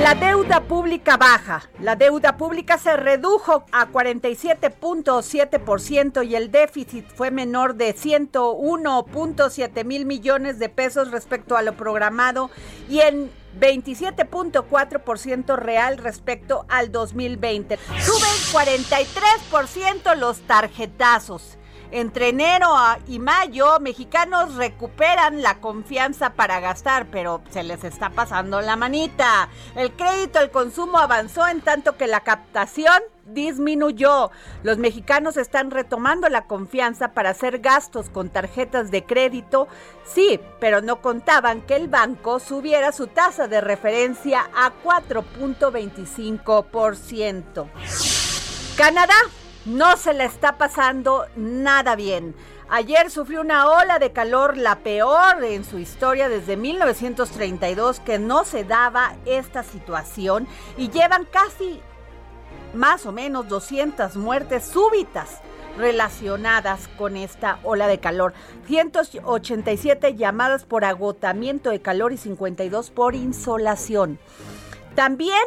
La deuda pública baja. La deuda pública se redujo a 47.7% y el déficit fue menor de 101.7 mil millones de pesos respecto a lo programado y en 27.4% real respecto al 2020. Suben 43% los tarjetazos. Entre enero y mayo, mexicanos recuperan la confianza para gastar, pero se les está pasando la manita. El crédito al consumo avanzó en tanto que la captación disminuyó. Los mexicanos están retomando la confianza para hacer gastos con tarjetas de crédito, sí, pero no contaban que el banco subiera su tasa de referencia a 4.25%. Canadá no se le está pasando nada bien. Ayer sufrió una ola de calor, la peor en su historia desde 1932, que no se daba esta situación y llevan casi más o menos 200 muertes súbitas relacionadas con esta ola de calor. 187 llamadas por agotamiento de calor y 52 por insolación. También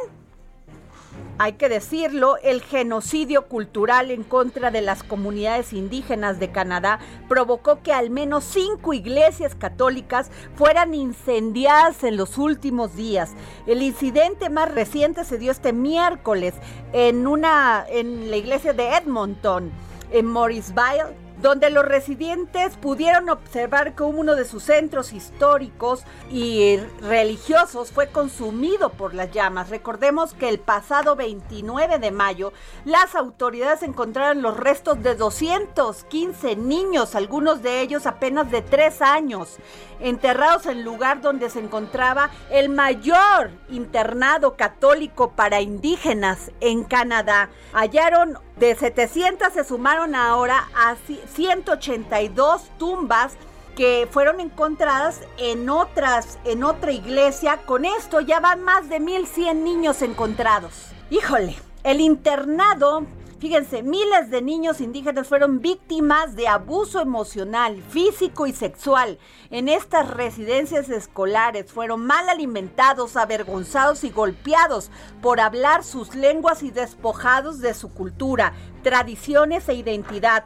hay que decirlo, el genocidio cultural en contra de las comunidades indígenas de Canadá provocó que al menos cinco iglesias católicas fueran incendiadas en los últimos días. El incidente más reciente se dio este miércoles en una en la iglesia de Edmonton, en Morrisville, donde los residentes pudieron observar que uno de sus centros históricos y religiosos fue consumido por las llamas. Recordemos que el pasado 29 de mayo las autoridades encontraron los restos de 215 niños, algunos de ellos apenas de 3 años, enterrados en el lugar donde se encontraba el mayor internado católico para indígenas en Canadá. Hallaron de 700 se sumaron ahora a 182 tumbas que fueron encontradas en otras en otra iglesia. Con esto ya van más de 1100 niños encontrados. Híjole, el internado Fíjense, miles de niños indígenas fueron víctimas de abuso emocional, físico y sexual en estas residencias escolares. Fueron mal alimentados, avergonzados y golpeados por hablar sus lenguas y despojados de su cultura, tradiciones e identidad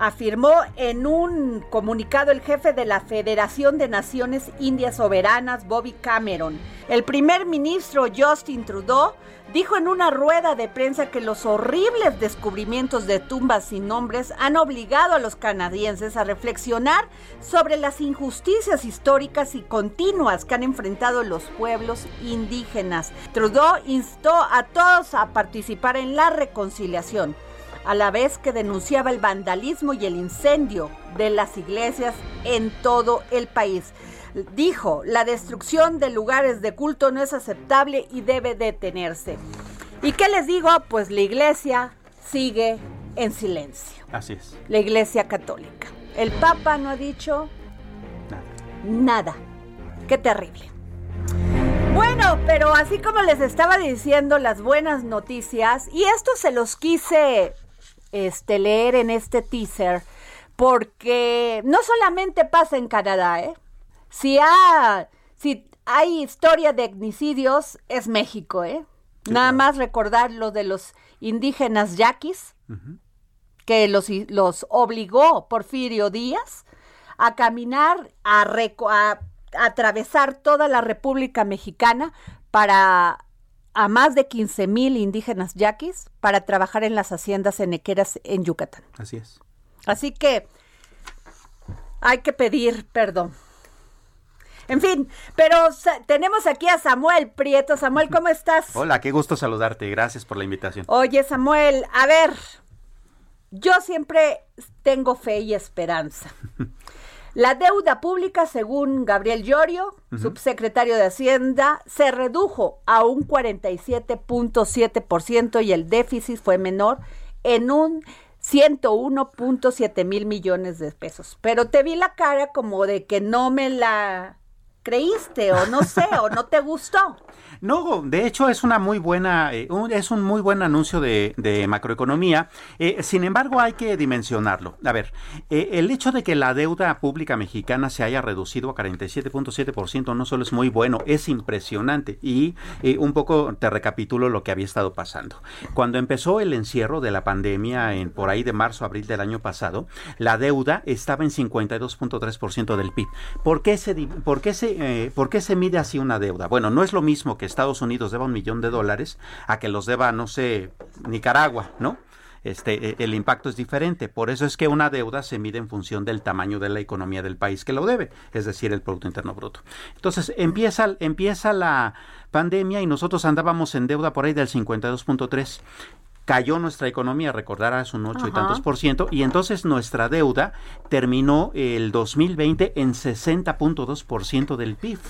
afirmó en un comunicado el jefe de la Federación de Naciones Indias Soberanas, Bobby Cameron. El primer ministro Justin Trudeau dijo en una rueda de prensa que los horribles descubrimientos de tumbas sin nombres han obligado a los canadienses a reflexionar sobre las injusticias históricas y continuas que han enfrentado los pueblos indígenas. Trudeau instó a todos a participar en la reconciliación a la vez que denunciaba el vandalismo y el incendio de las iglesias en todo el país. Dijo, la destrucción de lugares de culto no es aceptable y debe detenerse. ¿Y qué les digo? Pues la iglesia sigue en silencio. Así es. La iglesia católica. El Papa no ha dicho nada. Nada. Qué terrible. Bueno, pero así como les estaba diciendo las buenas noticias, y esto se los quise este, leer en este teaser, porque no solamente pasa en Canadá, ¿eh? Si, ha, si hay historia de etnicidios, es México, ¿eh? Nada más recordar lo de los indígenas yaquis, que los, los obligó Porfirio Díaz a caminar, a, a atravesar toda la República Mexicana para a más de 15 mil indígenas yaquis para trabajar en las haciendas enequeras en Yucatán. Así es. Así que hay que pedir perdón. En fin, pero tenemos aquí a Samuel Prieto. Samuel, ¿cómo estás? Hola, qué gusto saludarte. Gracias por la invitación. Oye, Samuel, a ver, yo siempre tengo fe y esperanza. La deuda pública, según Gabriel Llorio, subsecretario de Hacienda, se redujo a un 47.7% y el déficit fue menor en un 101.7 mil millones de pesos. Pero te vi la cara como de que no me la creíste o no sé, o no te gustó. No, de hecho es una muy buena, eh, es un muy buen anuncio de, macroeconomía. Eh, sin embargo, hay que dimensionarlo. A ver, eh, el hecho de que la deuda pública mexicana se haya reducido a 47.7% no solo es muy bueno, es impresionante. Y un poco te recapitulo lo que había estado pasando. Cuando empezó el encierro de la pandemia en por ahí de marzo, abril del año pasado, la deuda estaba en 52.3% del PIB. ¿Por qué se, por qué se, por qué se mide así una deuda? Bueno, no es lo mismo que Estados Unidos deba un millón de dólares a que los deba, no sé, Nicaragua, ¿no? Este, e, el impacto es diferente. Por eso es que una deuda se mide en función del tamaño de la economía del país que lo debe, es decir, el Producto Interno Bruto. Entonces, empieza, empieza la pandemia y nosotros andábamos en deuda por ahí del 52.3 cayó nuestra economía, recordarás, un 8 y tantos por ciento, y entonces nuestra deuda terminó el 2020 en 60.2 por ciento del PIB.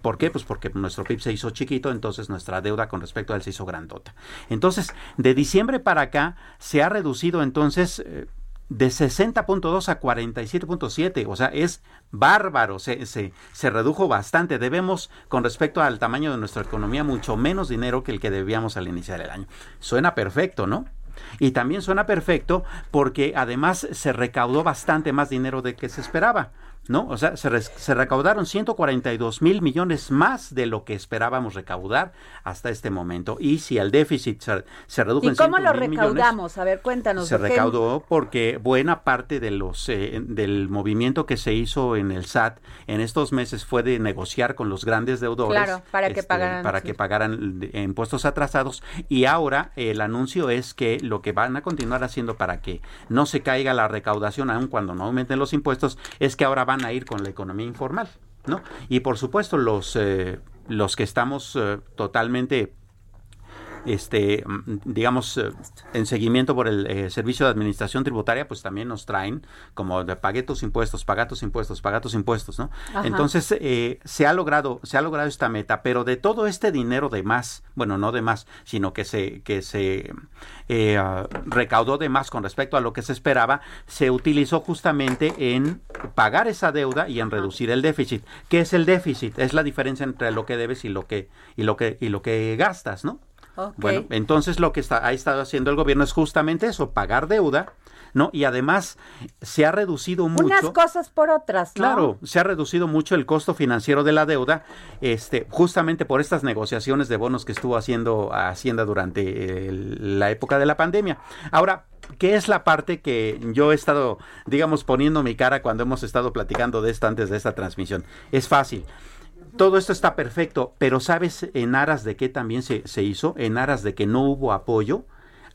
¿Por qué? Pues porque nuestro PIB se hizo chiquito, entonces nuestra deuda con respecto a él se hizo grandota. Entonces, de diciembre para acá se ha reducido entonces eh, de 60.2 a 47.7, o sea, es bárbaro, se, se, se, redujo bastante. Debemos, con respecto al tamaño de nuestra economía, mucho menos dinero que el que debíamos al iniciar el año. Suena perfecto, ¿no? Y también suena perfecto porque además se recaudó bastante más dinero de que se esperaba. ¿No? O sea, se, se, recaudaron 142 mil millones más de lo que esperábamos recaudar hasta este momento. Y si el déficit se, redujo ¿Y cómo lo recaudamos? a ver, cuéntanos. Se recaudó porque buena parte de los eh, del movimiento que se hizo en el SAT en estos meses fue de negociar con los grandes deudores. Claro, para que este, pagaran. Para que pagaran impuestos atrasados. Y ahora el anuncio es que lo que van a continuar haciendo para que no se caiga la recaudación, aun cuando no aumenten los impuestos, es que ahora van a ir con la economía informal, ¿no? Y por supuesto los, eh, los que estamos eh, totalmente este, mm, digamos, eh, en seguimiento por el eh, Servicio de Administración Tributaria, pues también nos traen como de pague tus impuestos, paga tus impuestos, paga tus impuestos, ¿no? Entonces, eh, se ha logrado, se ha logrado esta meta, pero de todo este dinero de más, bueno, no de más, sino que se, que se ah, recaudó de más con respecto a lo que se esperaba, se utilizó justamente en pagar esa deuda y en reducir el déficit. ¿Qué es el déficit? Es la diferencia entre lo que debes y lo que, y lo que, y lo que gastas, ¿no? Bueno, entonces lo que está, ha estado haciendo el gobierno es justamente eso, pagar deuda, ¿no? Y además se ha reducido mucho. Unas cosas por otras, ¿no? Claro, se ha reducido mucho el costo financiero de la deuda, este, justamente por estas negociaciones de bonos que estuvo haciendo Hacienda durante la época de la pandemia. Ahora, ¿qué es la parte que yo he estado, digamos, poniendo mi cara cuando hemos estado platicando de esto antes de esta transmisión? Es fácil todo esto está perfecto, pero ¿sabes en aras de qué también se, se hizo? En aras de que no hubo apoyo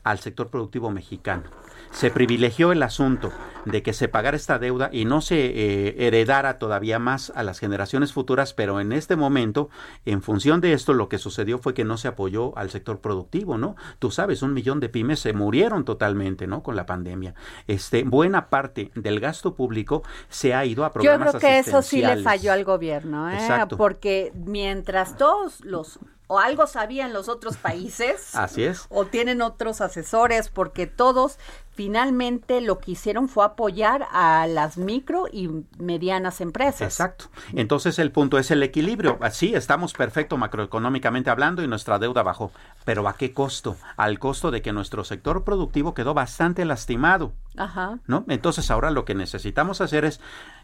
al sector productivo mexicano se privilegió el asunto de que se pagara esta deuda y no se eh, heredara todavía más a las generaciones futuras, pero en este momento, en función de esto, lo que sucedió fue que no se apoyó al sector productivo, ¿no? Tú sabes, un millón de pymes se murieron totalmente, ¿no? Con la pandemia. Este, buena parte del gasto público se ha ido a programas Yo creo que eso sí le falló al gobierno, ¿eh? Exacto. Porque mientras todos los o algo sabían los otros países. Así es. O tienen otros asesores, porque todos finalmente lo que hicieron fue apoyar a las micro y medianas empresas. Exacto. Entonces el punto es el equilibrio. Así estamos perfecto macroeconómicamente hablando y nuestra deuda bajó. Pero ¿a qué costo? Al costo de que nuestro sector productivo quedó bastante lastimado. Ajá. ¿No? Entonces ahora lo que necesitamos hacer es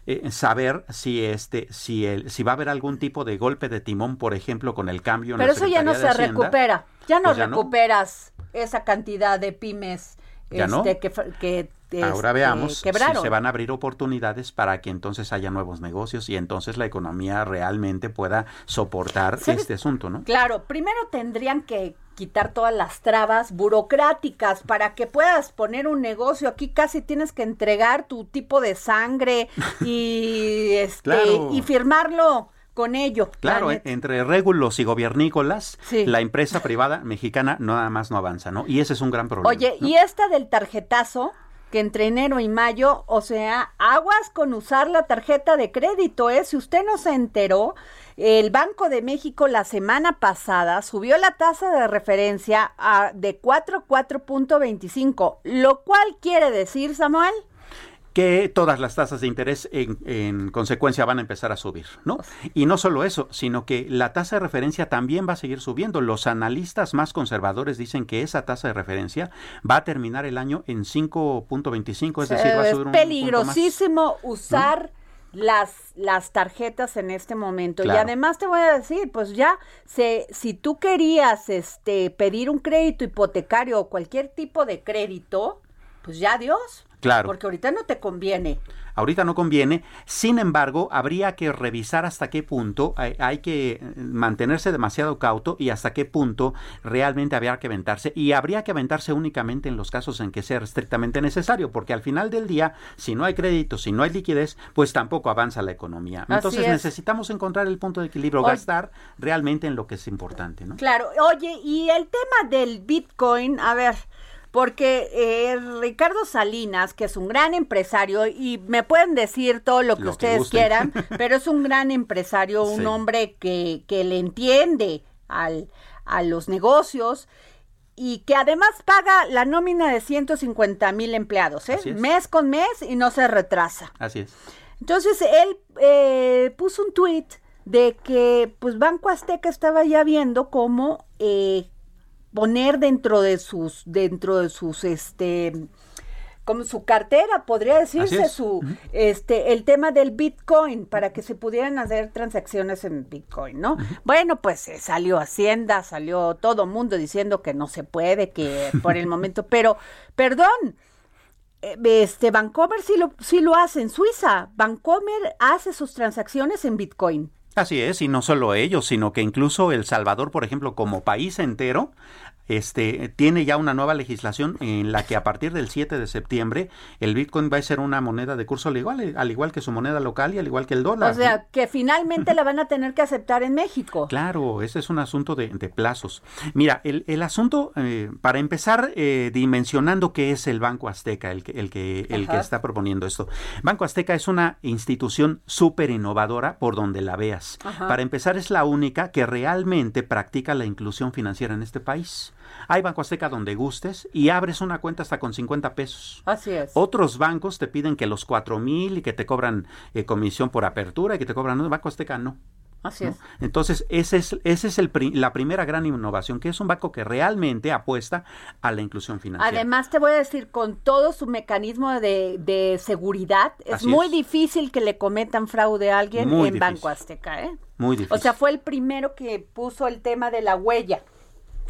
eh, saber si este, si el, si va a haber algún tipo de golpe de timón, por ejemplo, con el cambio. Pero eso ya no se recupera. Ya no pues recuperas esa cantidad de pymes este, que, Ahora veamos si se van a abrir oportunidades para que entonces haya nuevos negocios y entonces la economía realmente pueda soportar este asunto, ¿no? Claro, primero tendrían que quitar todas las trabas burocráticas para que puedas poner un negocio. Aquí casi tienes que entregar tu tipo de sangre y este y firmarlo con ello. Claro, entre régulos y gobiernícolas, la empresa privada mexicana nada más no avanza, ¿no? Y ese es un gran problema. Oye, y esta del tarjetazo, que entre enero y mayo, o sea, aguas con usar la tarjeta de crédito, ¿eh? Si usted no se enteró, el Banco de México la semana pasada subió la tasa de referencia a, de 4 4.25, lo cual quiere decir, Samuel, que todas las tasas de interés en, consecuencia van a empezar a subir, ¿no? Y no solo eso, sino que la tasa de referencia también va a seguir subiendo. Los analistas más conservadores dicen que esa tasa de referencia va a terminar el año en 5.25, es decir, va a subir un peligrosísimo usar las, las tarjetas en este momento. Y además te voy a decir, pues ya, se, si tú querías este, pedir un crédito hipotecario o cualquier tipo de crédito, pues ya Dios. Claro. Porque ahorita no te conviene. Ahorita no conviene. Sin embargo, habría que revisar hasta qué punto hay, que mantenerse demasiado cauto y hasta qué punto realmente habría que aventarse. Y habría que aventarse únicamente en los casos en que sea estrictamente necesario, porque al final del día, si no hay crédito, si no hay liquidez, pues tampoco avanza la economía. Entonces necesitamos encontrar el punto de equilibrio, gastar realmente en lo que es importante, ¿no? Claro. Oye, y el tema del Bitcoin, a ver porque eh, Ricardo Salinas, que es un gran empresario, y me pueden decir todo lo que ustedes quieran, pero es un gran empresario, un hombre que, que le entiende al, a los negocios y que además paga la nómina de 150 mil empleados, ¿eh? mes con mes y no se retrasa. Así es. Entonces él eh, puso un tuit de que pues Banco Azteca estaba ya viendo cómo eh, poner dentro de sus, dentro de sus, este, como su cartera, podría decirse, su, este, el tema del Bitcoin, para que se pudieran hacer transacciones en Bitcoin, ¿no? Bueno, pues eh, salió Hacienda, salió todo mundo diciendo que no se puede, que por el momento, pero, perdón, eh, este Bancomer sí lo, sí lo hace en Suiza. Bancomer hace sus transacciones en Bitcoin. Así es, y no solo ellos, sino que incluso El Salvador, por ejemplo, como país entero, este, tiene ya una nueva legislación en la que a partir del 7 de septiembre el Bitcoin va a ser una moneda de curso legal, al igual que su moneda local y al igual que el dólar. O sea, que finalmente la van a tener que aceptar en México. Claro, ese es un asunto de, plazos. Mira, el, el asunto, eh, para empezar, eh, dimensionando qué es el Banco Azteca, el que, el que, el que está proponiendo esto. Banco Azteca es una institución súper innovadora por donde la veas. Para empezar, es la única que realmente practica la inclusión financiera en este país. Hay Banco Azteca donde gustes y abres una cuenta hasta con 50 pesos. Así es. Otros bancos te piden que los cuatro mil y que te cobran eh, comisión por apertura y que te cobran. No, Banco Azteca no. Así es. Entonces, esa es, ese es el, la primera gran innovación, que es un banco que realmente apuesta a la inclusión financiera. Además, te voy a decir, con todo su mecanismo de, seguridad, es muy difícil que le cometan fraude a alguien en Banco Azteca. ¿eh? Muy difícil. O sea, fue el primero que puso el tema de la huella.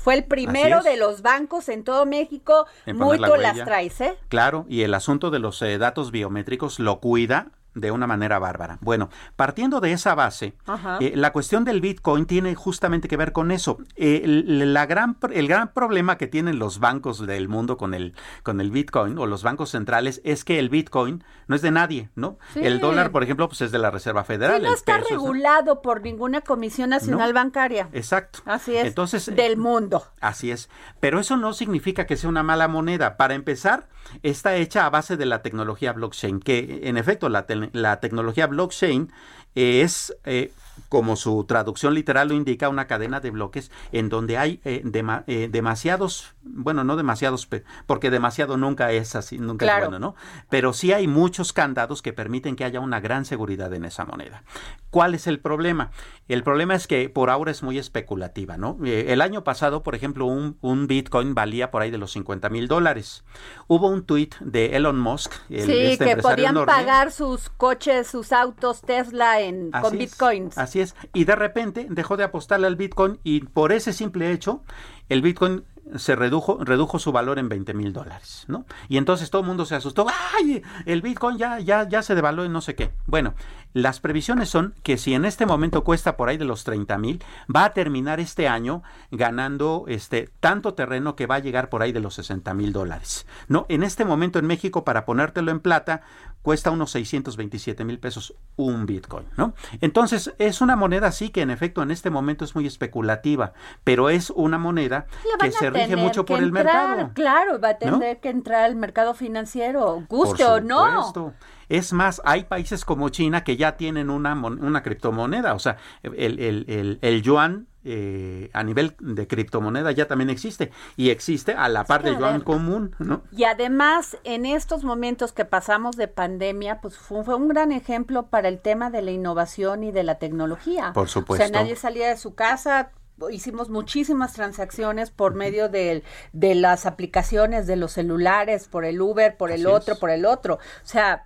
Fue el primero de los bancos en todo México. Muy las traes, ¿eh? Claro, y el asunto de los eh, datos biométricos lo cuida de una manera bárbara. Bueno, partiendo de esa base, eh, la cuestión del Bitcoin tiene justamente que ver con eso. Eh, el, la gran, el gran problema que tienen los bancos del mundo con el, con el Bitcoin o los bancos centrales es que el Bitcoin no es de nadie, ¿no? El dólar, por ejemplo, pues es de la Reserva Federal. no está regulado por ninguna Comisión Nacional Bancaria. Exacto. Así es. Entonces, del mundo. Así es. Pero eso no significa que sea una mala moneda. Para empezar, está hecha a base de la tecnología blockchain, que en efecto la, la tecnología blockchain es eh, como su traducción literal lo indica, una cadena de bloques en donde hay eh, eh, demasiados, bueno, no demasiados, porque demasiado nunca es así, nunca es bueno, ¿no? Pero sí hay muchos candados que permiten que haya una gran seguridad en esa moneda. ¿Cuál es el problema? El problema es que por ahora es muy especulativa, ¿no? Eh, el año pasado, por ejemplo, un, Bitcoin valía por ahí de los 50 mil dólares. Hubo un tweet de Elon Musk, el, sí, este que podían pagar sus coches, sus autos Tesla en, con Bitcoins. Así es. Y de repente dejó de apostarle al Bitcoin y por ese simple hecho, el Bitcoin se redujo, redujo su valor en 20 mil dólares, ¿no? Y entonces todo el mundo se asustó, ¡ay! El Bitcoin ya, ya, ya se devaluó y no sé qué. Bueno, las previsiones son que si en este momento cuesta por ahí de los 30 mil, va a terminar este año ganando este tanto terreno que va a llegar por ahí de los 60 mil dólares. ¿no? En este momento en México, para ponértelo en plata, cuesta unos 627 mil pesos un Bitcoin, ¿no? Entonces, es una moneda sí que en efecto en este momento es muy especulativa, pero es una moneda que se rige mucho por el mercado. Claro, va a tener que entrar al mercado financiero, guste o no. Es más, hay países como China que ya tienen una, una criptomoneda, o sea, el, el, el, yuan eh, a nivel de criptomoneda ya también existe y existe a la par del yuan común, ¿no? Y además, en estos momentos que pasamos de pandemia, pues fue, fue, un gran ejemplo para el tema de la innovación y de la tecnología. Por supuesto. O sea, nadie salía de su casa, hicimos muchísimas transacciones por medio de, de, las aplicaciones de los celulares, por el Uber, por el otro, por el otro. O sea,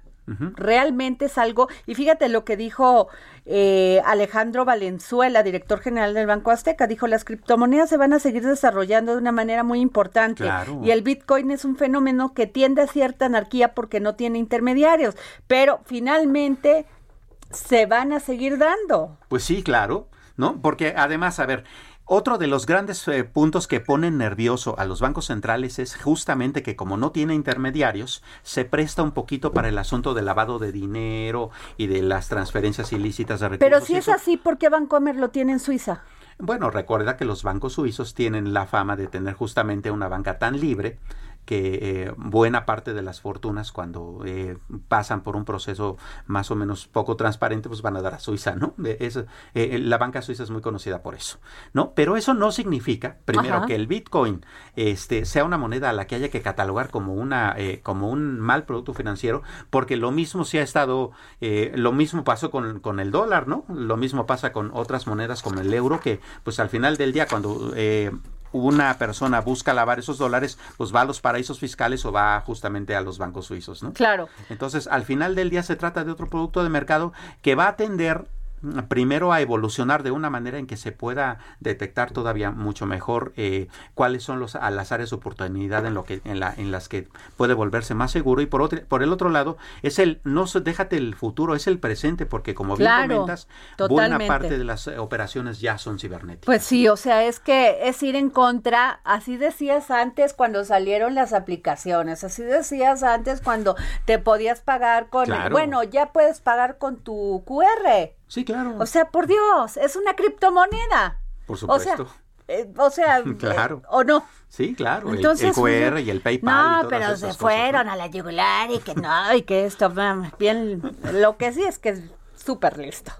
Realmente es algo, y fíjate lo que dijo eh, Alejandro Valenzuela, director general del Banco Azteca, dijo, las criptomonedas se van a seguir desarrollando de una manera muy importante y el Bitcoin es un fenómeno que tiende a cierta anarquía porque no tiene intermediarios, pero finalmente se van a seguir dando. Pues sí, claro, ¿no? Porque además, a ver, otro de los grandes eh, puntos que ponen nervioso a los bancos centrales es justamente que como no tiene intermediarios, se presta un poquito para el asunto del lavado de dinero y de las transferencias ilícitas de recursos. Pero si es así, ¿por qué Bancomer lo tiene en Suiza? Bueno, recuerda que los bancos suizos tienen la fama de tener justamente una banca tan libre que eh, buena parte de las fortunas cuando eh, pasan por un proceso más o menos poco transparente pues van a dar a Suiza, ¿no? Es, eh, la banca suiza es muy conocida por eso, ¿no? Pero eso no significa, primero, que el Bitcoin este, sea una moneda a la que haya que catalogar como, una, como un mal producto financiero, porque lo mismo se ha estado, lo mismo pasó con, con, el dólar, ¿no? Lo mismo pasa con otras monedas como el euro, que pues al final del día cuando una persona busca lavar esos dólares, pues va a los paraísos fiscales o va justamente a los bancos suizos, ¿no? Claro. Entonces, al final del día se trata de otro producto de mercado que va a atender primero a evolucionar de una manera en que se pueda detectar todavía mucho mejor eh, cuáles son los, a las áreas de oportunidad en lo que en, la, en las que puede volverse más seguro. Y por otro, por el otro lado es el no déjate el futuro es el presente porque como bien comentas buena parte de las eh, operaciones ya son cibernéticas. Pues sí o sea es que es ir en contra así decías antes cuando salieron las aplicaciones así decías antes cuando te podías pagar con bueno ya puedes pagar con tu QR Sí, claro. O sea, por Dios, es una criptomoneda. Por supuesto. O sea, eh, claro. o no. Sí, claro. Entonces, el, QR y el PayPal. No, y todas pero se fueron a la yugular y que no, y que esto, bien. Lo que sí es que es súper listo.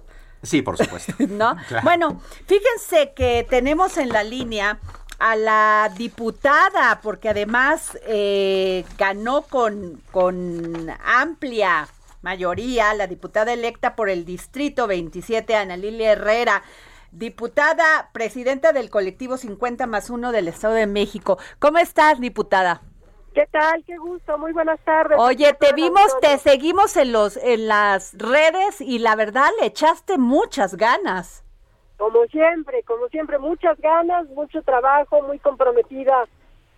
Sí, por supuesto. ¿No? Bueno, fíjense que tenemos en la línea a la diputada, porque además eh, ganó con, con amplia mayoría, la diputada electa por el Distrito 27, Ana Lilia Herrera, diputada presidenta del colectivo 50 más 1 del Estado de México. ¿Cómo estás, diputada? ¿Qué tal? Qué gusto. Muy buenas tardes. Oye, te vimos, te seguimos en los en las redes y la verdad le echaste muchas ganas. Como siempre, como siempre, muchas ganas, mucho trabajo, muy comprometida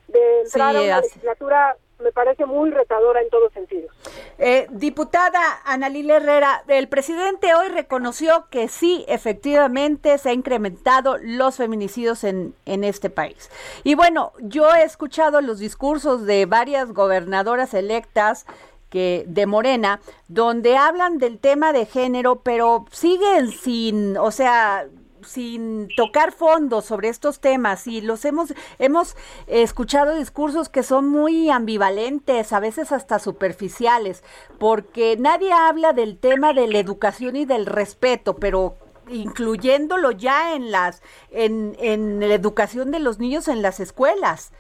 de entrar a una legislatura me parece muy retadora en todos sentidos. Eh, diputada Analile Herrera, el presidente hoy reconoció que sí, efectivamente, se ha incrementado los feminicidios en, en este país. Y bueno, yo he escuchado los discursos de varias gobernadoras electas que de Morena, donde hablan del tema de género, pero siguen sin, o sea, sin tocar fondo sobre estos temas y los hemos hemos escuchado discursos que son muy ambivalentes, a veces hasta superficiales, porque nadie habla del tema de la educación y del respeto, pero incluyéndolo ya en las en, en la educación de los niños en las escuelas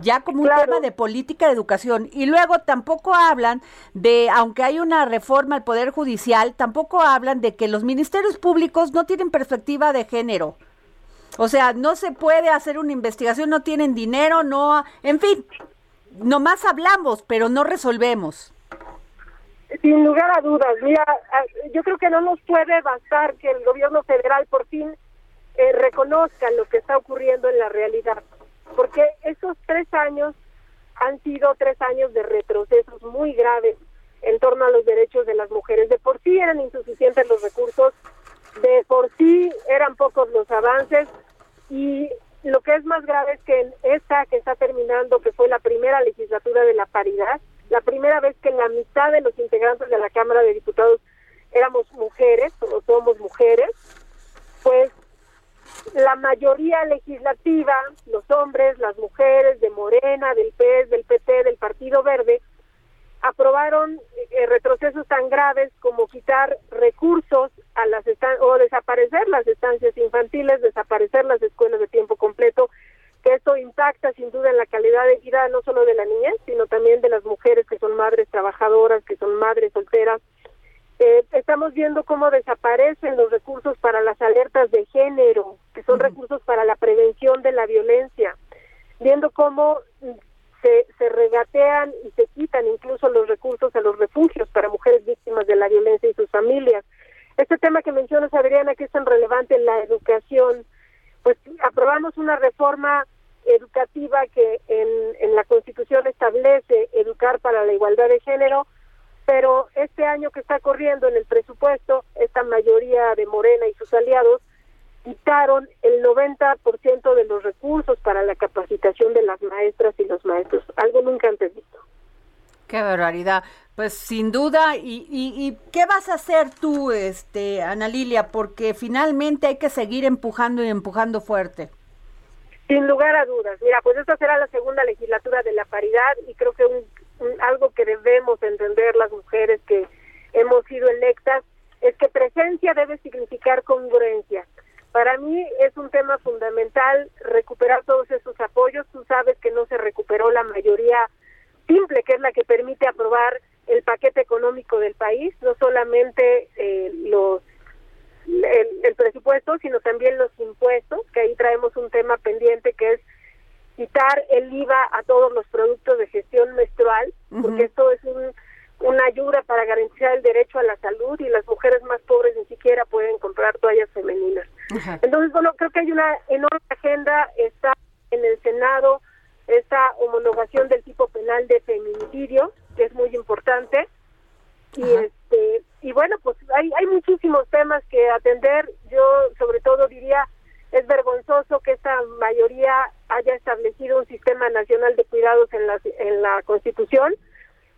ya como un tema de política de educación. Y luego tampoco hablan de, aunque hay una reforma al Poder Judicial, tampoco hablan de que los ministerios públicos no tienen perspectiva de género. O sea, no se puede hacer una investigación, no tienen dinero, no, en fin, nomás hablamos, pero no resolvemos. Sin lugar a dudas, mira, yo creo que no nos puede bastar que el gobierno federal por fin eh, reconozca lo que está ocurriendo en la realidad porque esos tres años han sido tres años de retrocesos muy graves en torno a los derechos de las mujeres. De por sí eran insuficientes los recursos, de por sí eran pocos los avances y lo que es más grave es que en esta que está terminando, que fue la primera legislatura de la paridad, la primera vez que la mitad de los integrantes de la Cámara de Diputados éramos mujeres o somos mujeres, pues la mayoría legislativa, los hombres, las mujeres de Morena, del PES, del PT, del Partido Verde, aprobaron eh, retrocesos tan graves como quitar recursos a las o desaparecer las estancias infantiles, desaparecer las escuelas de tiempo completo, que esto impacta sin duda en la calidad de vida no solo de la niñez, sino también de las mujeres que son madres trabajadoras, que son madres solteras, eh, estamos viendo cómo desaparecen los recursos para las alertas de género, que son recursos para la prevención de la violencia, viendo cómo se, se regatean y se quitan incluso los recursos a los refugios para mujeres víctimas de la violencia y sus familias. Este tema que mencionas, Adriana, que es tan relevante en la educación, pues aprobamos una reforma educativa que en, en la Constitución establece educar para la igualdad de género, pero este año que está corriendo en el presupuesto, esta mayoría de Morena y sus aliados quitaron el 90% de los recursos para la capacitación de las maestras y los maestros, algo nunca antes visto. Qué barbaridad. Pues sin duda, y, y, qué vas a hacer tú, este, Ana Lilia? Porque finalmente hay que seguir empujando y empujando fuerte. Sin lugar a dudas. Mira, pues esta será la segunda legislatura de la paridad y creo que un debemos entender las mujeres que hemos sido electas es que presencia debe significar congruencia. Para mí es un tema fundamental recuperar todos esos apoyos. Tú sabes que no se recuperó la mayoría simple, que es la que permite aprobar el paquete económico del país, no solamente eh, los el, presupuesto, sino también los impuestos, que ahí traemos un tema pendiente que es quitar el IVA a todos los productos de gestión menstrual, porque esto es una ayuda para garantizar el derecho a la salud y las mujeres más pobres ni siquiera pueden comprar toallas femeninas. Entonces, bueno, creo que hay una enorme agenda, está en el Senado esta homologación del tipo penal de feminicidio, que es muy importante. Y este y bueno, pues hay hay muchísimos temas que atender. Yo sobre todo diría es vergonzoso que esta mayoría haya establecido un sistema nacional de cuidados en la, en la Constitución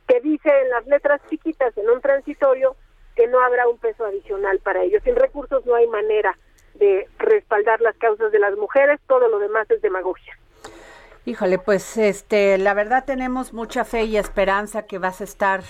que dice en las letras chiquitas, en un transitorio, que no habrá un peso adicional para ellos. Sin recursos no hay manera de respaldar las causas de las mujeres, todo lo demás es demagogia. Híjole, pues este, la verdad tenemos mucha fe y esperanza que vas a estar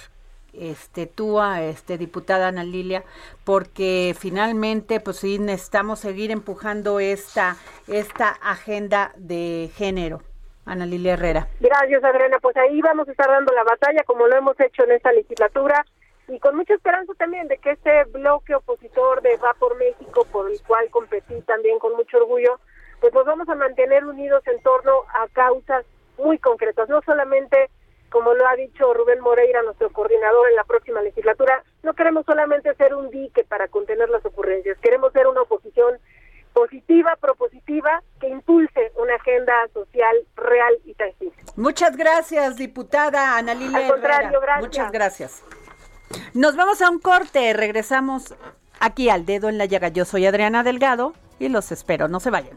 este tú este diputada Ana Lilia porque finalmente pues sí necesitamos seguir empujando esta esta agenda de género. Ana Lilia Herrera. Gracias Adriana. Pues ahí vamos a estar dando la batalla como lo hemos hecho en esta legislatura y con mucha esperanza también de que este bloque opositor de Va por México por el cual competí también con mucho orgullo pues nos vamos a mantener unidos en torno a causas muy concretas no solamente como lo ha dicho Rubén Moreira, nuestro coordinador en la próxima legislatura, no queremos solamente ser un dique para contener las ocurrencias, queremos ser una oposición positiva, propositiva, que impulse una agenda social real y tangible. Muchas gracias, diputada Ana Lilia Al contrario, gracias. Muchas gracias. Nos vamos a un corte, regresamos aquí al dedo en la llaga. Yo soy Adriana Delgado y los espero, no se vayan.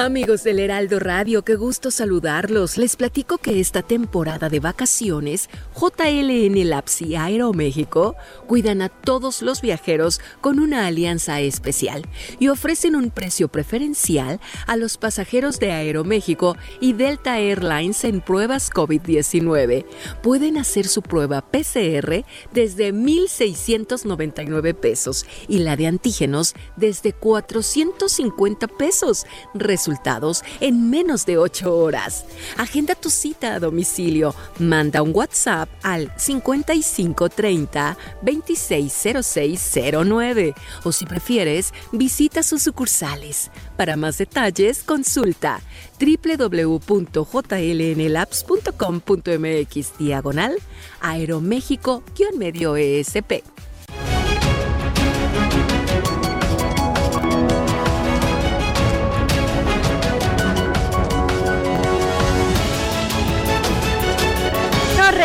Amigos del Heraldo Radio, qué gusto saludarlos. Les platico que esta temporada de vacaciones, JLN Labs y Aeroméxico cuidan a todos los viajeros con una alianza especial y ofrecen un precio preferencial a los pasajeros de Aeroméxico y Delta Airlines en pruebas COVID-19. Pueden hacer su prueba PCR desde 1,699 pesos y la de antígenos desde 450 pesos en menos de 8 horas. Agenda tu cita a domicilio. Manda un WhatsApp al 5530 260609 o si prefieres, visita sus sucursales. Para más detalles, consulta www.jlnlabs.com.mx diagonal Aeroméxico-medio ESP.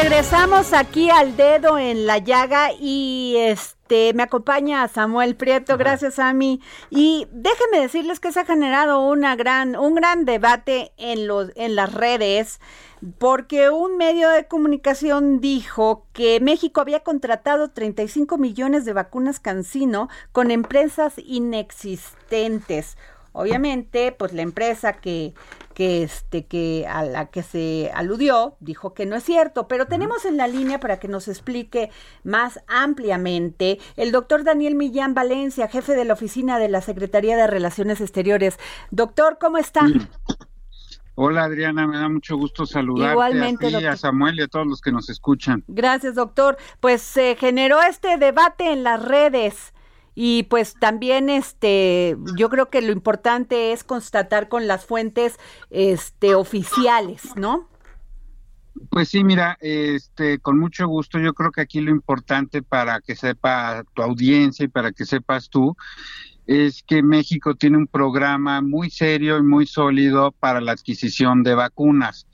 Regresamos aquí al dedo en la llaga y este me acompaña Samuel Prieto, gracias a mí. Y déjenme decirles que se ha generado una gran, un gran debate en los, en las redes, porque un medio de comunicación dijo que México había contratado 35 millones de vacunas Cancino con empresas inexistentes. Obviamente, pues la empresa que, que este, que a la que se aludió dijo que no es cierto, pero tenemos en la línea para que nos explique más ampliamente el doctor Daniel Millán Valencia, jefe de la oficina de la Secretaría de Relaciones Exteriores. Doctor, ¿cómo está? Hola Adriana, me da mucho gusto saludarte Igualmente, a, a Samuel y a todos los que nos escuchan. Gracias, doctor. Pues se generó este debate en las redes y pues también este yo creo que lo importante es constatar con las fuentes este oficiales, ¿no? Pues sí, mira, este con mucho gusto, yo creo que aquí lo importante para que sepa tu audiencia y para que sepas tú es que México tiene un programa muy serio y muy sólido para la adquisición de vacunas.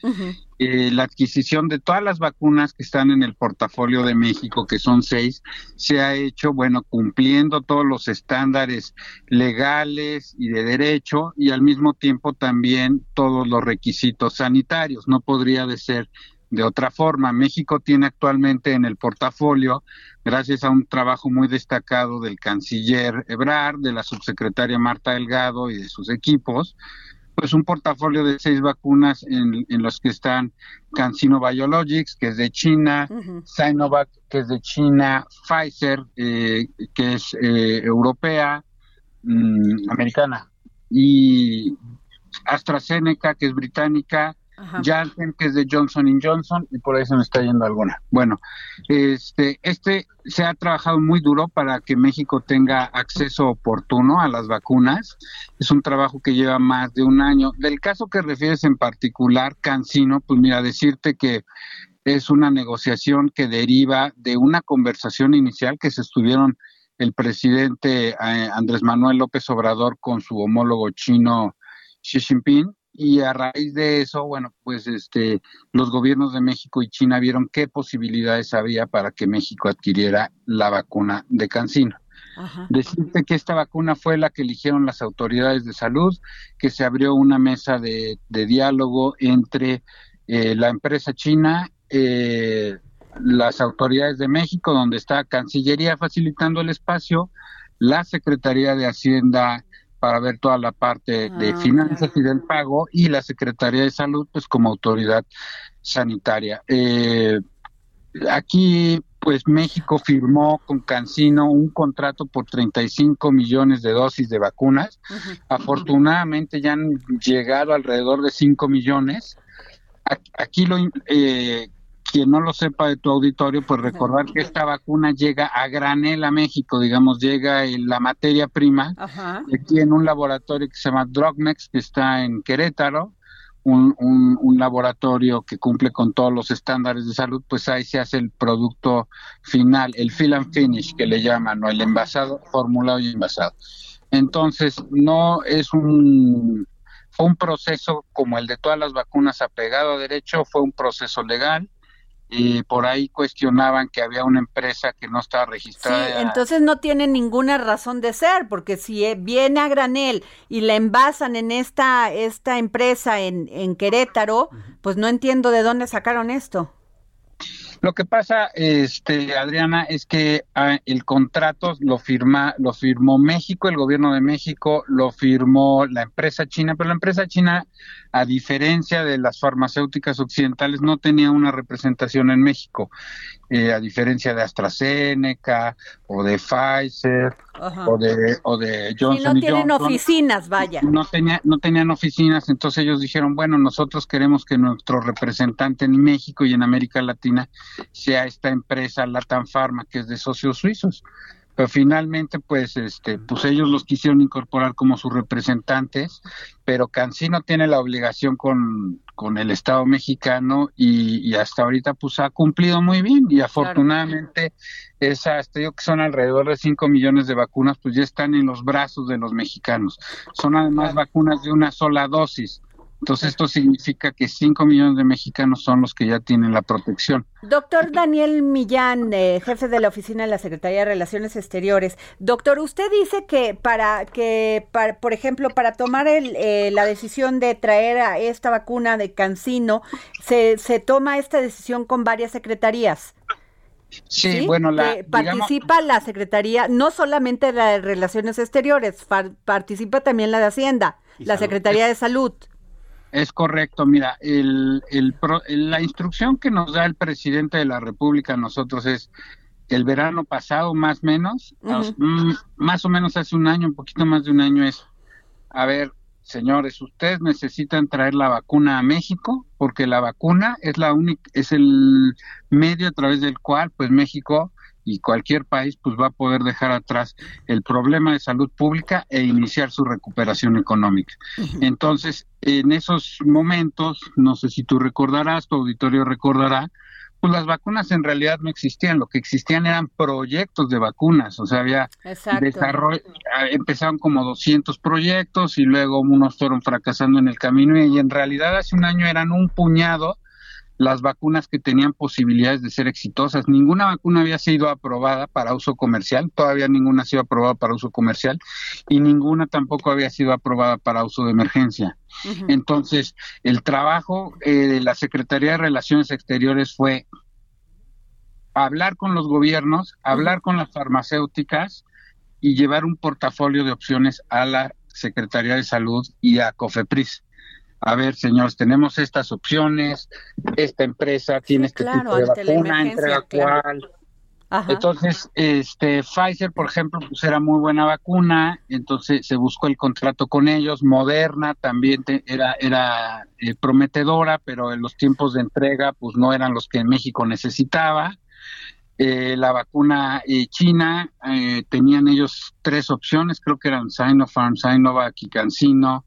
Eh, la adquisición de todas las vacunas que están en el portafolio de México, que son seis, se ha hecho, bueno, cumpliendo todos los estándares legales y de derecho y al mismo tiempo también todos los requisitos sanitarios. No podría de ser de otra forma. México tiene actualmente en el portafolio, gracias a un trabajo muy destacado del canciller Ebrard, de la subsecretaria Marta Delgado y de sus equipos, pues un portafolio de seis vacunas en, los que están CanSino Biologics, que es de China, Sinovac, que es de China, Pfizer, eh, que es eh, europea, mm, americana, y AstraZeneca, que es británica, Janssen, que es de Johnson Johnson, y por ahí se me está yendo alguna. Bueno, este, este se ha trabajado muy duro para que México tenga acceso oportuno a las vacunas. Es un trabajo que lleva más de un año. Del caso que refieres en particular, Cancino, pues mira, decirte que es una negociación que deriva de una conversación inicial que se estuvieron el presidente eh, Andrés Manuel López Obrador con su homólogo chino Xi Jinping y a raíz de eso, bueno, pues este los gobiernos de México y China vieron qué posibilidades había para que México adquiriera la vacuna de Cancino. Decirte que esta vacuna fue la que eligieron las autoridades de salud, que se abrió una mesa de, diálogo entre eh, la empresa china, eh, las autoridades de México, donde está Cancillería facilitando el espacio, la Secretaría de Hacienda para ver toda la parte de ah, finanzas y del pago y la Secretaría de Salud pues como autoridad sanitaria. Eh, aquí pues México firmó con Cancino un contrato por 35 millones de dosis de vacunas. Afortunadamente ya han llegado alrededor de 5 millones. Aquí lo, eh, quien no lo sepa de tu auditorio, pues recordar que esta vacuna llega a granel a México, digamos, llega en la materia prima, aquí en un laboratorio que se llama Drugmex, que está en Querétaro, un, un, laboratorio que cumple con todos los estándares de salud, pues ahí se hace el producto final, el fill and finish que le llaman, o el envasado, formulado y envasado. Entonces, no es un, fue un proceso como el de todas las vacunas apegado a derecho, fue un proceso legal, y por ahí cuestionaban que había una empresa que no estaba registrada. Sí, entonces no tiene ninguna razón de ser, porque si eh, viene a granel y la envasan en esta, esta empresa en, en Querétaro, pues no entiendo de dónde sacaron esto. Lo que pasa, este, Adriana, es que ah, el contrato lo firma, lo firmó México, el gobierno de México, lo firmó la empresa china, pero la empresa china, a diferencia de las farmacéuticas occidentales, no tenía una representación en México, eh, a diferencia de AstraZeneca o de Pfizer o de, o de Johnson. no tienen oficinas, vaya. No, tenía, no tenían oficinas, entonces ellos dijeron, bueno, nosotros queremos que nuestro representante en México y en América Latina sea esta empresa Latam Pharma, que es de socios suizos. Pero finalmente, pues, este, pues ellos los quisieron incorporar como sus representantes, pero Cancino tiene la obligación con, con el Estado mexicano y, hasta ahorita pues ha cumplido muy bien y afortunadamente esas, te digo que son alrededor de 5 millones de vacunas, pues ya están en los brazos de los mexicanos. Son además vacunas de una sola dosis. Entonces esto significa que 5 millones de mexicanos son los que ya tienen la protección. Doctor Daniel Millán, eh, jefe de la oficina de la Secretaría de Relaciones Exteriores. Doctor, usted dice que para que, por ejemplo, para tomar eh, la decisión de traer a esta vacuna de Cancino, se, se toma esta decisión con varias secretarías. Sí, bueno, la, participa la Secretaría, no solamente la de Relaciones Exteriores, participa también la de Hacienda, la Secretaría de Salud. Es correcto, mira, el, el, la instrucción que nos da el presidente de la República a nosotros es el verano pasado, más o menos, mm, más o menos hace un año, un poquito más de un año es, a ver, señores, ustedes necesitan traer la vacuna a México porque la vacuna es la única, es el medio a través del cual, pues México y cualquier país pues va a poder dejar atrás el problema de salud pública e iniciar su recuperación económica. Entonces, en esos momentos, no sé si tú recordarás, tu auditorio recordará, pues las vacunas en realidad no existían, lo que existían eran proyectos de vacunas, o sea, había desarrollo, ah, empezaron como 200 proyectos y luego unos fueron fracasando en el camino y en realidad hace un año eran un puñado las vacunas que tenían posibilidades de ser exitosas. Ninguna vacuna había sido aprobada para uso comercial, todavía ninguna ha sido aprobada para uso comercial y ninguna tampoco había sido aprobada para uso de emergencia. Entonces, el trabajo eh, de la Secretaría de Relaciones Exteriores fue hablar con los gobiernos, hablar con las farmacéuticas y llevar un portafolio de opciones a la Secretaría de Salud y a COFEPRIS a ver, señores, tenemos estas opciones, esta empresa tiene este tipo de vacuna, entre la cual... Entonces, este Pfizer, por ejemplo, pues era muy buena vacuna, entonces se buscó el contrato con ellos. Moderna también era era eh, prometedora, pero en los tiempos de entrega, pues no eran los que México necesitaba. Eh, la vacuna eh, china tenían ellos tres opciones, creo que eran Sinopharm, Sinovac y CanSino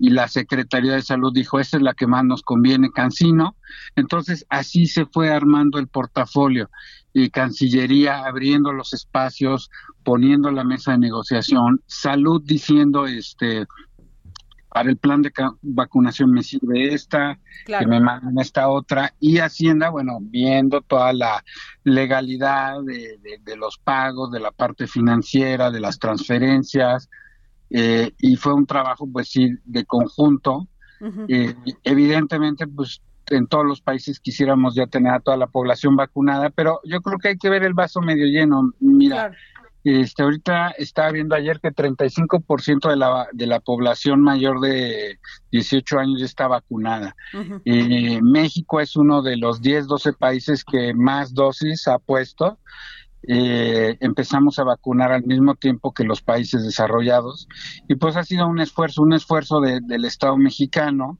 y la Secretaría de Salud dijo, esta es la que más nos conviene, Cancino. Entonces, así se fue armando el portafolio y Cancillería abriendo los espacios, poniendo la mesa de negociación, Salud diciendo, este, para el plan de vacunación me sirve esta, que me mandan esta otra, y Hacienda, bueno, viendo toda la legalidad de, de los pagos, de la parte financiera, de las transferencias, eh, y fue un trabajo, pues sí, de conjunto. Eh, evidentemente, pues en todos los países quisiéramos ya tener a toda la población vacunada, pero yo creo que hay que ver el vaso medio lleno. Mira, Este, ahorita estaba viendo ayer que 35% de la, de la población mayor de 18 años ya está vacunada. Eh, México es uno de los 10, 12 países que más dosis ha puesto. Eh, empezamos a vacunar al mismo tiempo que los países desarrollados y pues ha sido un esfuerzo, un esfuerzo del Estado mexicano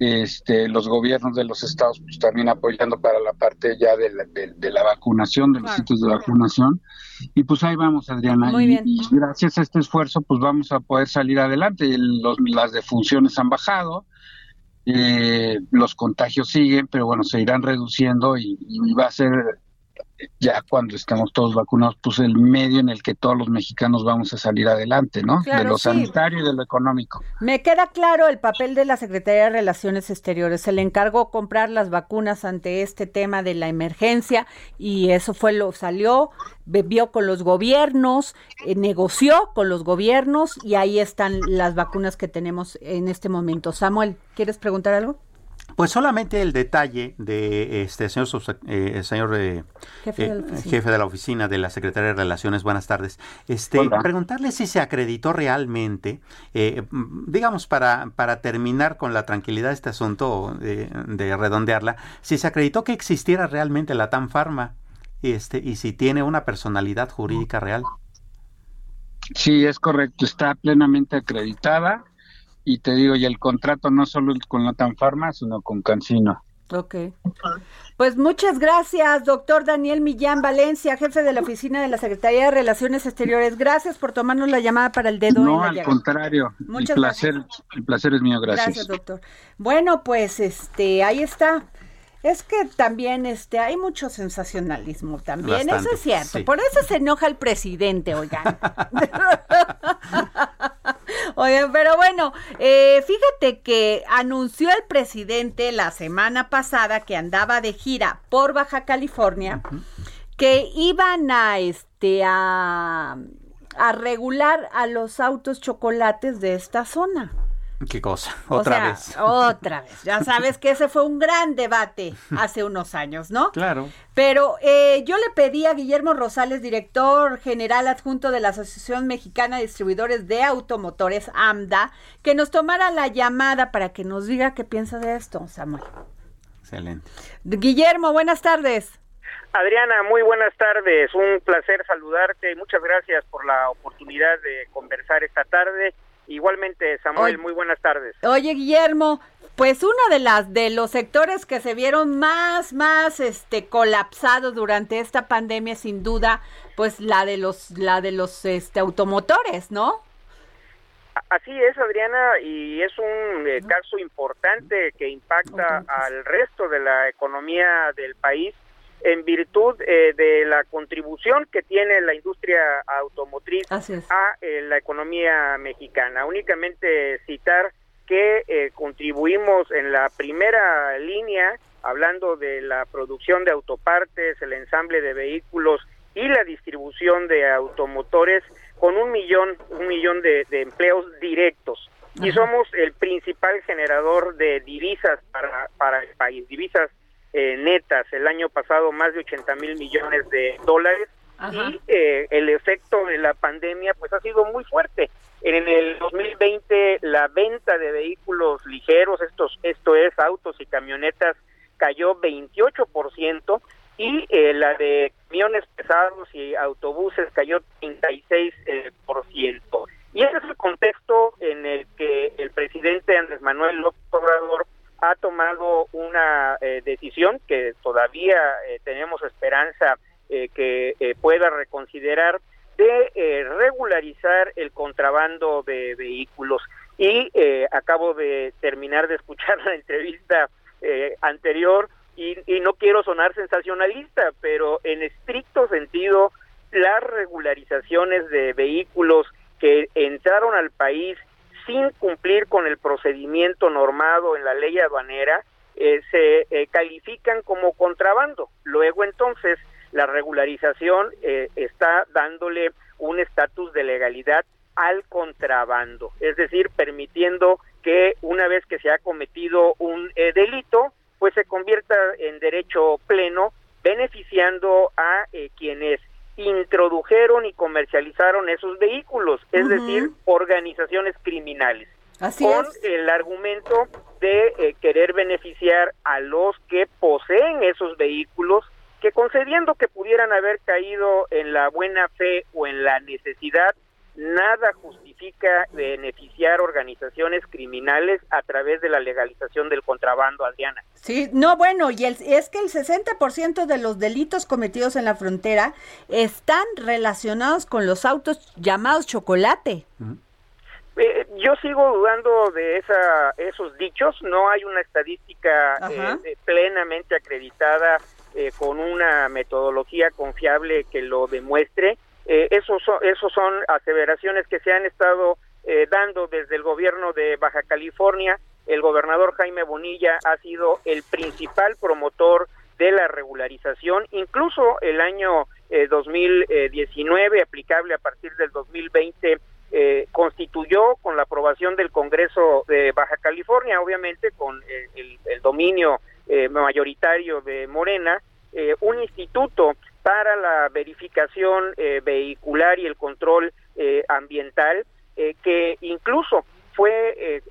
este, los gobiernos de los estados pues, también apoyando para la parte ya de la, de, la vacunación, de los sitios de vacunación. Y pues ahí vamos, Adriana. y, gracias a este esfuerzo, pues vamos a poder salir adelante. Los, las defunciones han bajado, eh, los contagios siguen, pero bueno, se irán reduciendo y, y va a ser ya cuando estamos todos vacunados, pues el medio en el que todos los mexicanos vamos a salir adelante, ¿no? de lo sanitario y de lo económico. Me queda claro el papel de la Secretaría de Relaciones Exteriores. Se le encargó comprar las vacunas ante este tema de la emergencia y eso fue lo salió, bebió con los gobiernos, eh, negoció con los gobiernos y ahí están las vacunas que tenemos en este momento. Samuel, ¿quieres preguntar algo? Pues solamente el detalle de este señor, eh, señor eh, jefe, de eh, jefe, de la oficina de la Secretaría de Relaciones, buenas tardes. Este, preguntarle si se acreditó realmente, digamos para, para terminar con la tranquilidad de este asunto, de redondearla, si se acreditó que existiera realmente la TAM Pharma este, y si tiene una personalidad jurídica real. Sí, es correcto, está plenamente acreditada y te digo, y el contrato no solo con la Tanfarma, sino con Cancino. Ok. Pues muchas gracias, doctor Daniel Millán Valencia, jefe de la oficina de la Secretaría de Relaciones Exteriores. Gracias por tomarnos la llamada para el dedo. No, al contrario. Muchas el placer, gracias. el placer es mío. Gracias. Gracias, doctor. Bueno, pues este, ahí está. Es que también este hay mucho sensacionalismo también, eso es cierto. Por eso se enoja el presidente, oigan. Oigan, pero bueno, eh, fíjate que anunció el presidente la semana pasada que andaba de gira por Baja California que iban a este a, a regular a los autos chocolates de esta zona. ¿Qué cosa? Otra vez. Otra vez. Ya sabes que ese fue un gran debate hace unos años, ¿no? Claro. Pero eh, yo le pedí a Guillermo Rosales, director general adjunto de la Asociación Mexicana de Distribuidores de Automotores, AMDA, que nos tomara la llamada para que nos diga qué piensa de esto, Samuel. Excelente. Guillermo, buenas tardes. Adriana, muy buenas tardes. Un placer saludarte. Muchas gracias por la oportunidad de conversar esta tarde Igualmente, Samuel, muy buenas tardes. Oye, Guillermo, pues uno de las de los sectores que se vieron más más este colapsados durante esta pandemia sin duda, pues la de los la de los este automotores, ¿no? Así es, Adriana, y es un eh, caso importante que impacta al resto de la economía del país en virtud eh, de la contribución que tiene la industria automotriz a eh, la economía mexicana. Únicamente citar que eh, contribuimos en la primera línea, hablando de la producción de autopartes, el ensamble de vehículos y la distribución de automotores, con un millón, un millón de, empleos directos. Y somos el principal generador de divisas para, para el país, divisas eh, netas el año pasado más de 80 mil millones de dólares y eh, el efecto de la pandemia pues ha sido muy fuerte. En el 2020 la venta de vehículos ligeros, estos, esto es autos y camionetas, cayó 28% y eh, la de camiones pesados y autobuses cayó 36%. por ciento. Y ese es el contexto en el que el presidente Andrés Manuel López Obrador ha tomado una eh, decisión que todavía eh, tenemos esperanza eh, que pueda reconsiderar de regularizar el contrabando de vehículos. Y acabo de terminar de escuchar la entrevista anterior y, y no quiero sonar sensacionalista, pero en estricto sentido las regularizaciones de vehículos que entraron al país sin cumplir con el procedimiento normado en la ley aduanera, eh, se eh, califican como contrabando. Luego entonces la regularización eh, está dándole un estatus de legalidad al contrabando, es decir, permitiendo que una vez que se ha cometido un delito, pues se convierta en derecho pleno, beneficiando a quienes introdujeron y comercializaron esos vehículos, es decir, organizaciones criminales. Así con es. el argumento de eh, querer beneficiar a los que poseen esos vehículos, que concediendo que pudieran haber caído en la buena fe o en la necesidad, nada justifica beneficiar organizaciones criminales a través de la legalización del contrabando, Adriana. Sí, no, bueno, y el, es que el 60% de los delitos cometidos en la frontera están relacionados con los autos llamados chocolate. Eh, yo sigo dudando de esa, esos dichos. No hay una estadística Ajá. eh, plenamente acreditada eh, con una metodología confiable que lo demuestre. Eh, esos, son, esos son aseveraciones que se han estado eh, dando desde el gobierno de Baja California. El gobernador Jaime Bonilla ha sido el principal promotor de la regularización, incluso el año eh, 2019, aplicable a partir del 2020, eh, constituyó con la aprobación del Congreso de Baja California, obviamente con eh, el, el, dominio eh, mayoritario de Morena, un instituto para la verificación eh, vehicular y el control eh, ambiental que incluso fue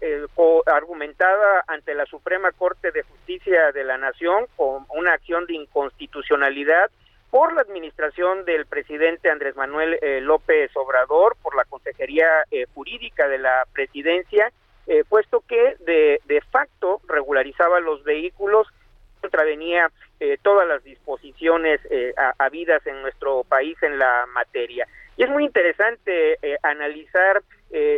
argumentada ante la Suprema Corte de Justicia de la Nación con una acción de inconstitucionalidad por la administración del presidente Andrés Manuel eh, López Obrador, por la Consejería eh, Jurídica de la Presidencia, eh, puesto que de, de, facto regularizaba los vehículos, contravenía todas las disposiciones habidas en nuestro país en la materia. Y es muy interesante analizar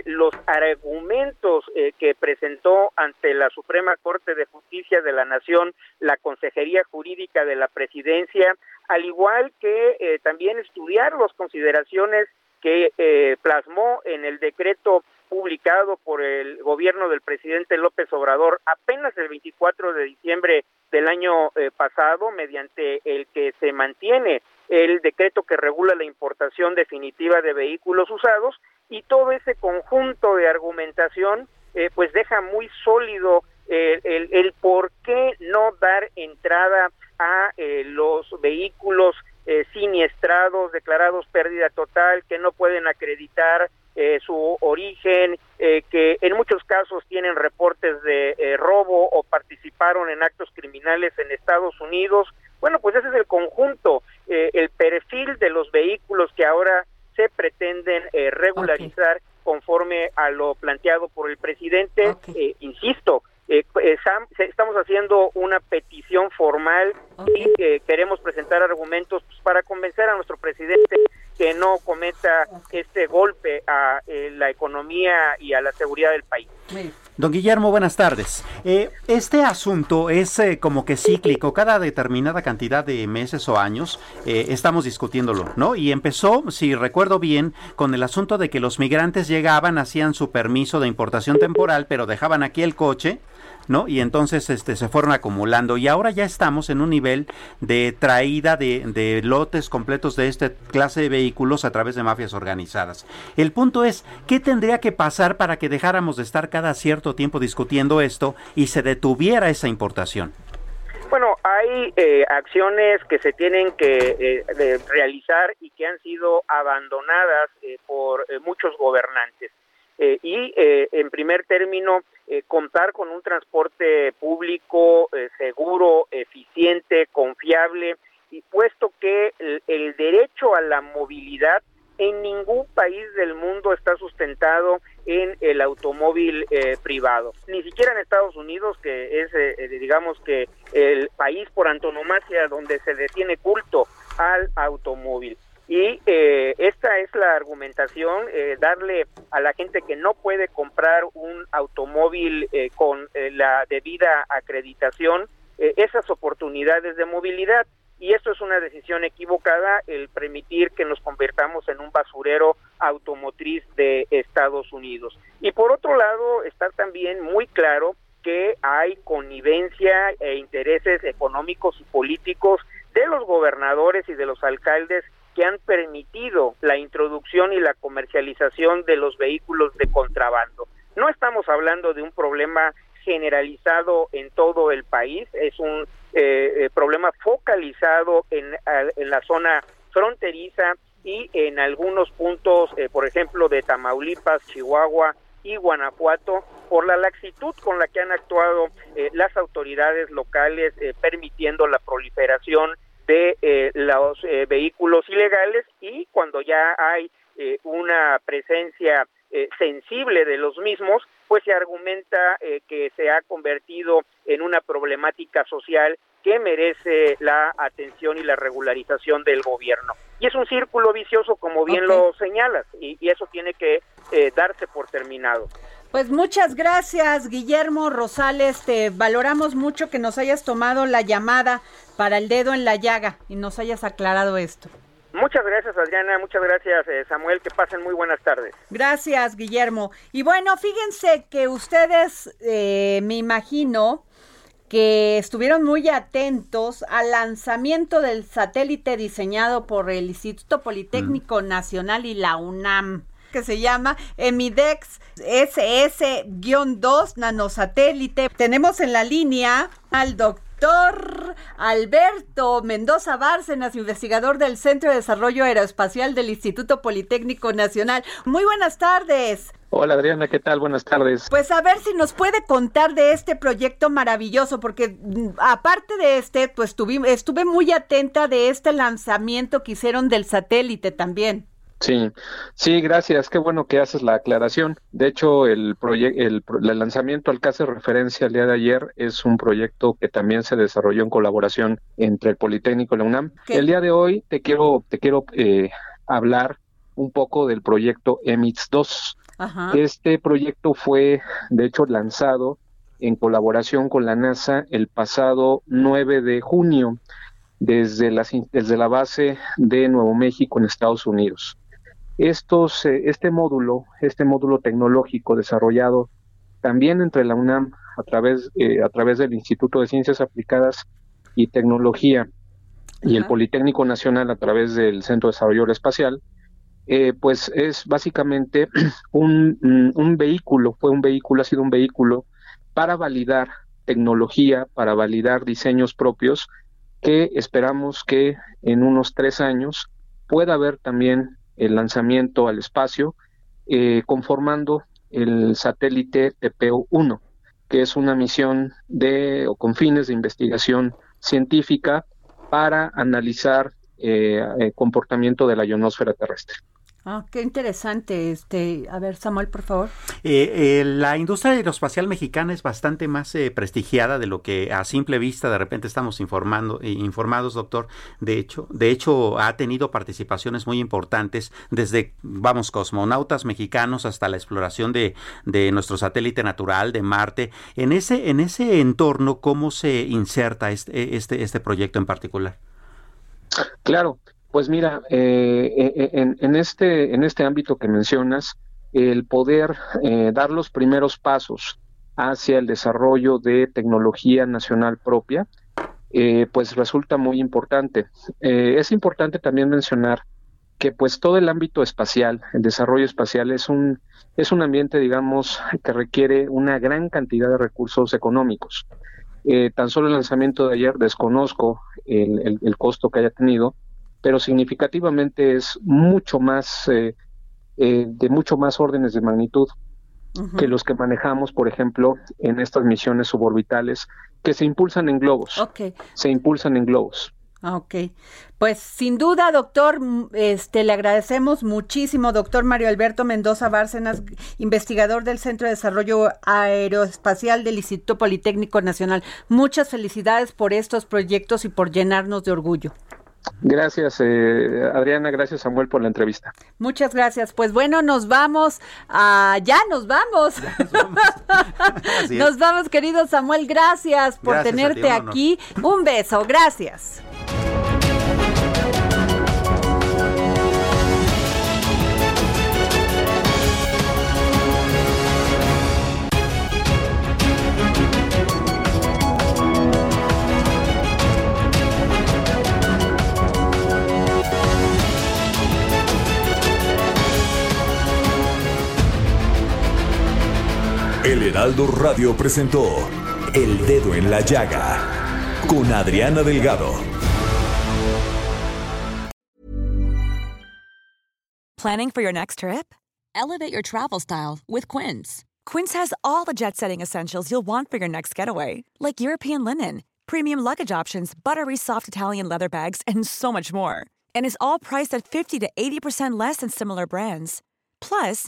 los argumentos que presentó ante la Suprema Corte de Justicia de la Nación la Consejería Jurídica de la Presidencia, al igual que eh, también estudiar las consideraciones que eh, plasmó en el decreto publicado por el gobierno del presidente López Obrador apenas el 24 de diciembre del año eh, pasado, mediante el que se mantiene el decreto que regula la importación definitiva de vehículos usados y todo ese conjunto de argumentación pues deja muy sólido el, el por qué no dar entrada a eh, los vehículos eh, siniestrados, declarados pérdida total, que no pueden acreditar eh, su origen, que en muchos casos tienen reportes de robo o participaron en actos criminales en Estados Unidos. Bueno, pues ese es el conjunto, el perfil de los vehículos que ahora se pretenden regularizar okay. conforme a lo planteado por el presidente. Okay. insisto, eh, estamos haciendo una petición formal okay. y eh, queremos presentar argumentos pues, para convencer a nuestro presidente que no cometa este golpe a eh, la economía y a la seguridad del país. Don Guillermo, buenas tardes. Eh, este asunto es eh, como que cíclico, cada determinada cantidad de meses o años eh, estamos discutiéndolo, ¿no? Y empezó, si recuerdo bien, con el asunto de que los migrantes llegaban, hacían su permiso de importación temporal, pero dejaban aquí el coche, ¿no? Y entonces este, se fueron acumulando y ahora ya estamos en un nivel de traída de, de, lotes completos de esta clase de vehículos a través de mafias organizadas. El punto es, ¿qué tendría que pasar para que dejáramos de estar cada cierto tiempo discutiendo esto y se detuviera esa importación? Bueno, hay eh, acciones que se tienen que eh, realizar y que han sido abandonadas eh, por muchos gobernantes. Eh, y eh, en primer término eh, contar con un transporte público seguro, eficiente, confiable y puesto que el, el, derecho a la movilidad en ningún país del mundo está sustentado en el automóvil privado, ni siquiera en Estados Unidos que es digamos que el país por antonomasia donde se le tiene culto al automóvil. Y eh, esta es la argumentación, eh, darle a la gente que no puede comprar un automóvil eh, con la debida acreditación esas oportunidades de movilidad. Y esto es una decisión equivocada, el permitir que nos convertamos en un basurero automotriz de Estados Unidos. Y por otro lado, está también muy claro que hay connivencia e intereses económicos y políticos de los gobernadores y de los alcaldes han permitido la introducción y la comercialización de los vehículos de contrabando. No estamos hablando de un problema generalizado en todo el país, es un eh, problema focalizado en, en, la zona fronteriza y en algunos puntos, eh, por ejemplo, de Tamaulipas, Chihuahua y Guanajuato, por la laxitud con la que han actuado eh, las autoridades locales, eh, permitiendo la proliferación de los vehículos ilegales y cuando ya hay una presencia sensible de los mismos, pues se argumenta que se ha convertido en una problemática social que merece la atención y la regularización del gobierno. Y es un círculo vicioso, como bien lo señalas, y, eso tiene que eh, darse por terminado. Pues muchas gracias, Guillermo Rosales. Te valoramos mucho que nos hayas tomado la llamada para el dedo en la llaga y nos hayas aclarado esto. Muchas gracias, Adriana. Muchas gracias, eh, Samuel. Que pasen muy buenas tardes. Gracias, Guillermo. Y bueno, fíjense que ustedes, eh, me imagino, que estuvieron muy atentos al lanzamiento del satélite diseñado por el Instituto Politécnico mm. Nacional y la UNAM que se llama Emidex SS-2 nanosatélite. Tenemos en la línea al doctor Alberto Mendoza Bárcenas, investigador del Centro de Desarrollo Aeroespacial del Instituto Politécnico Nacional. Muy buenas tardes. Hola Adriana, ¿qué tal? Buenas tardes. Pues a ver si nos puede contar de este proyecto maravilloso, porque mm, aparte de este, pues estuve muy atenta de este lanzamiento que hicieron del satélite también. Sí, sí, gracias. Qué bueno que haces la aclaración. De hecho, el, el, el lanzamiento al que hace referencia el día de ayer es un proyecto que también se desarrolló en colaboración entre el Politécnico y la UNAM. El día de hoy te quiero, te quiero eh, hablar un poco del proyecto EMITS 2. Este proyecto fue, de hecho, lanzado en colaboración con la NASA el pasado 9 de junio desde desde la base de Nuevo México en Estados Unidos. Estos, eh, este módulo, este módulo tecnológico desarrollado también entre la UNAM a través, eh, a través del Instituto de Ciencias Aplicadas y Tecnología y el Politécnico Nacional a través del Centro de Desarrollo Espacial, eh, pues es básicamente un, un, vehículo, fue un vehículo, ha sido un vehículo para validar tecnología, para validar diseños propios, que esperamos que en unos tres años pueda haber también el lanzamiento al espacio, eh, conformando el satélite TPO-1, que es una misión de o con fines de investigación científica para analizar eh, el comportamiento de la ionosfera terrestre. Ah, qué interesante. Este, a ver, Samuel, por favor. Eh, eh, la industria aeroespacial mexicana es bastante más eh, prestigiada de lo que a simple vista de repente estamos informando, informados, doctor. De hecho, de hecho ha tenido participaciones muy importantes desde, vamos, cosmonautas mexicanos hasta la exploración de, de nuestro satélite natural de Marte. En ese, en ese entorno, ¿cómo se inserta este, este, este proyecto en particular? Claro, pues mira, eh, eh, eh, en, este, en este ámbito que mencionas, el poder dar los primeros pasos hacia el desarrollo de tecnología nacional propia, pues resulta muy importante. es importante también mencionar que pues todo el ámbito espacial, el desarrollo espacial es un es un ambiente, digamos, que requiere una gran cantidad de recursos económicos. tan solo el lanzamiento de ayer desconozco el costo que haya tenido, pero significativamente es mucho más, eh, eh, de mucho más órdenes de magnitud que los que manejamos, por ejemplo, en estas misiones suborbitales que se impulsan en globos. Se impulsan en globos. Ah, ok, pues sin duda, doctor, este le agradecemos muchísimo, doctor Mario Alberto Mendoza Bárcenas, investigador del Centro de Desarrollo Aeroespacial del Instituto Politécnico Nacional. Muchas felicidades por estos proyectos y por llenarnos de orgullo. Gracias, eh, Adriana. Gracias, Samuel, por la entrevista. Muchas gracias. Pues bueno, nos vamos. A... Ya nos vamos. nos, vamos. querido Samuel. Gracias por tenerte aquí. Un beso. Gracias. El Heraldo Radio presentó El Dedo en la Llaga con Adriana Delgado. Planning for your next trip? Elevate your travel style with Quince. Quince has all the jet setting essentials you'll want for your next getaway, like European linen, premium luggage options, buttery soft Italian leather bags, and so much more. And is all priced at 50 to 80% less than similar brands. Plus,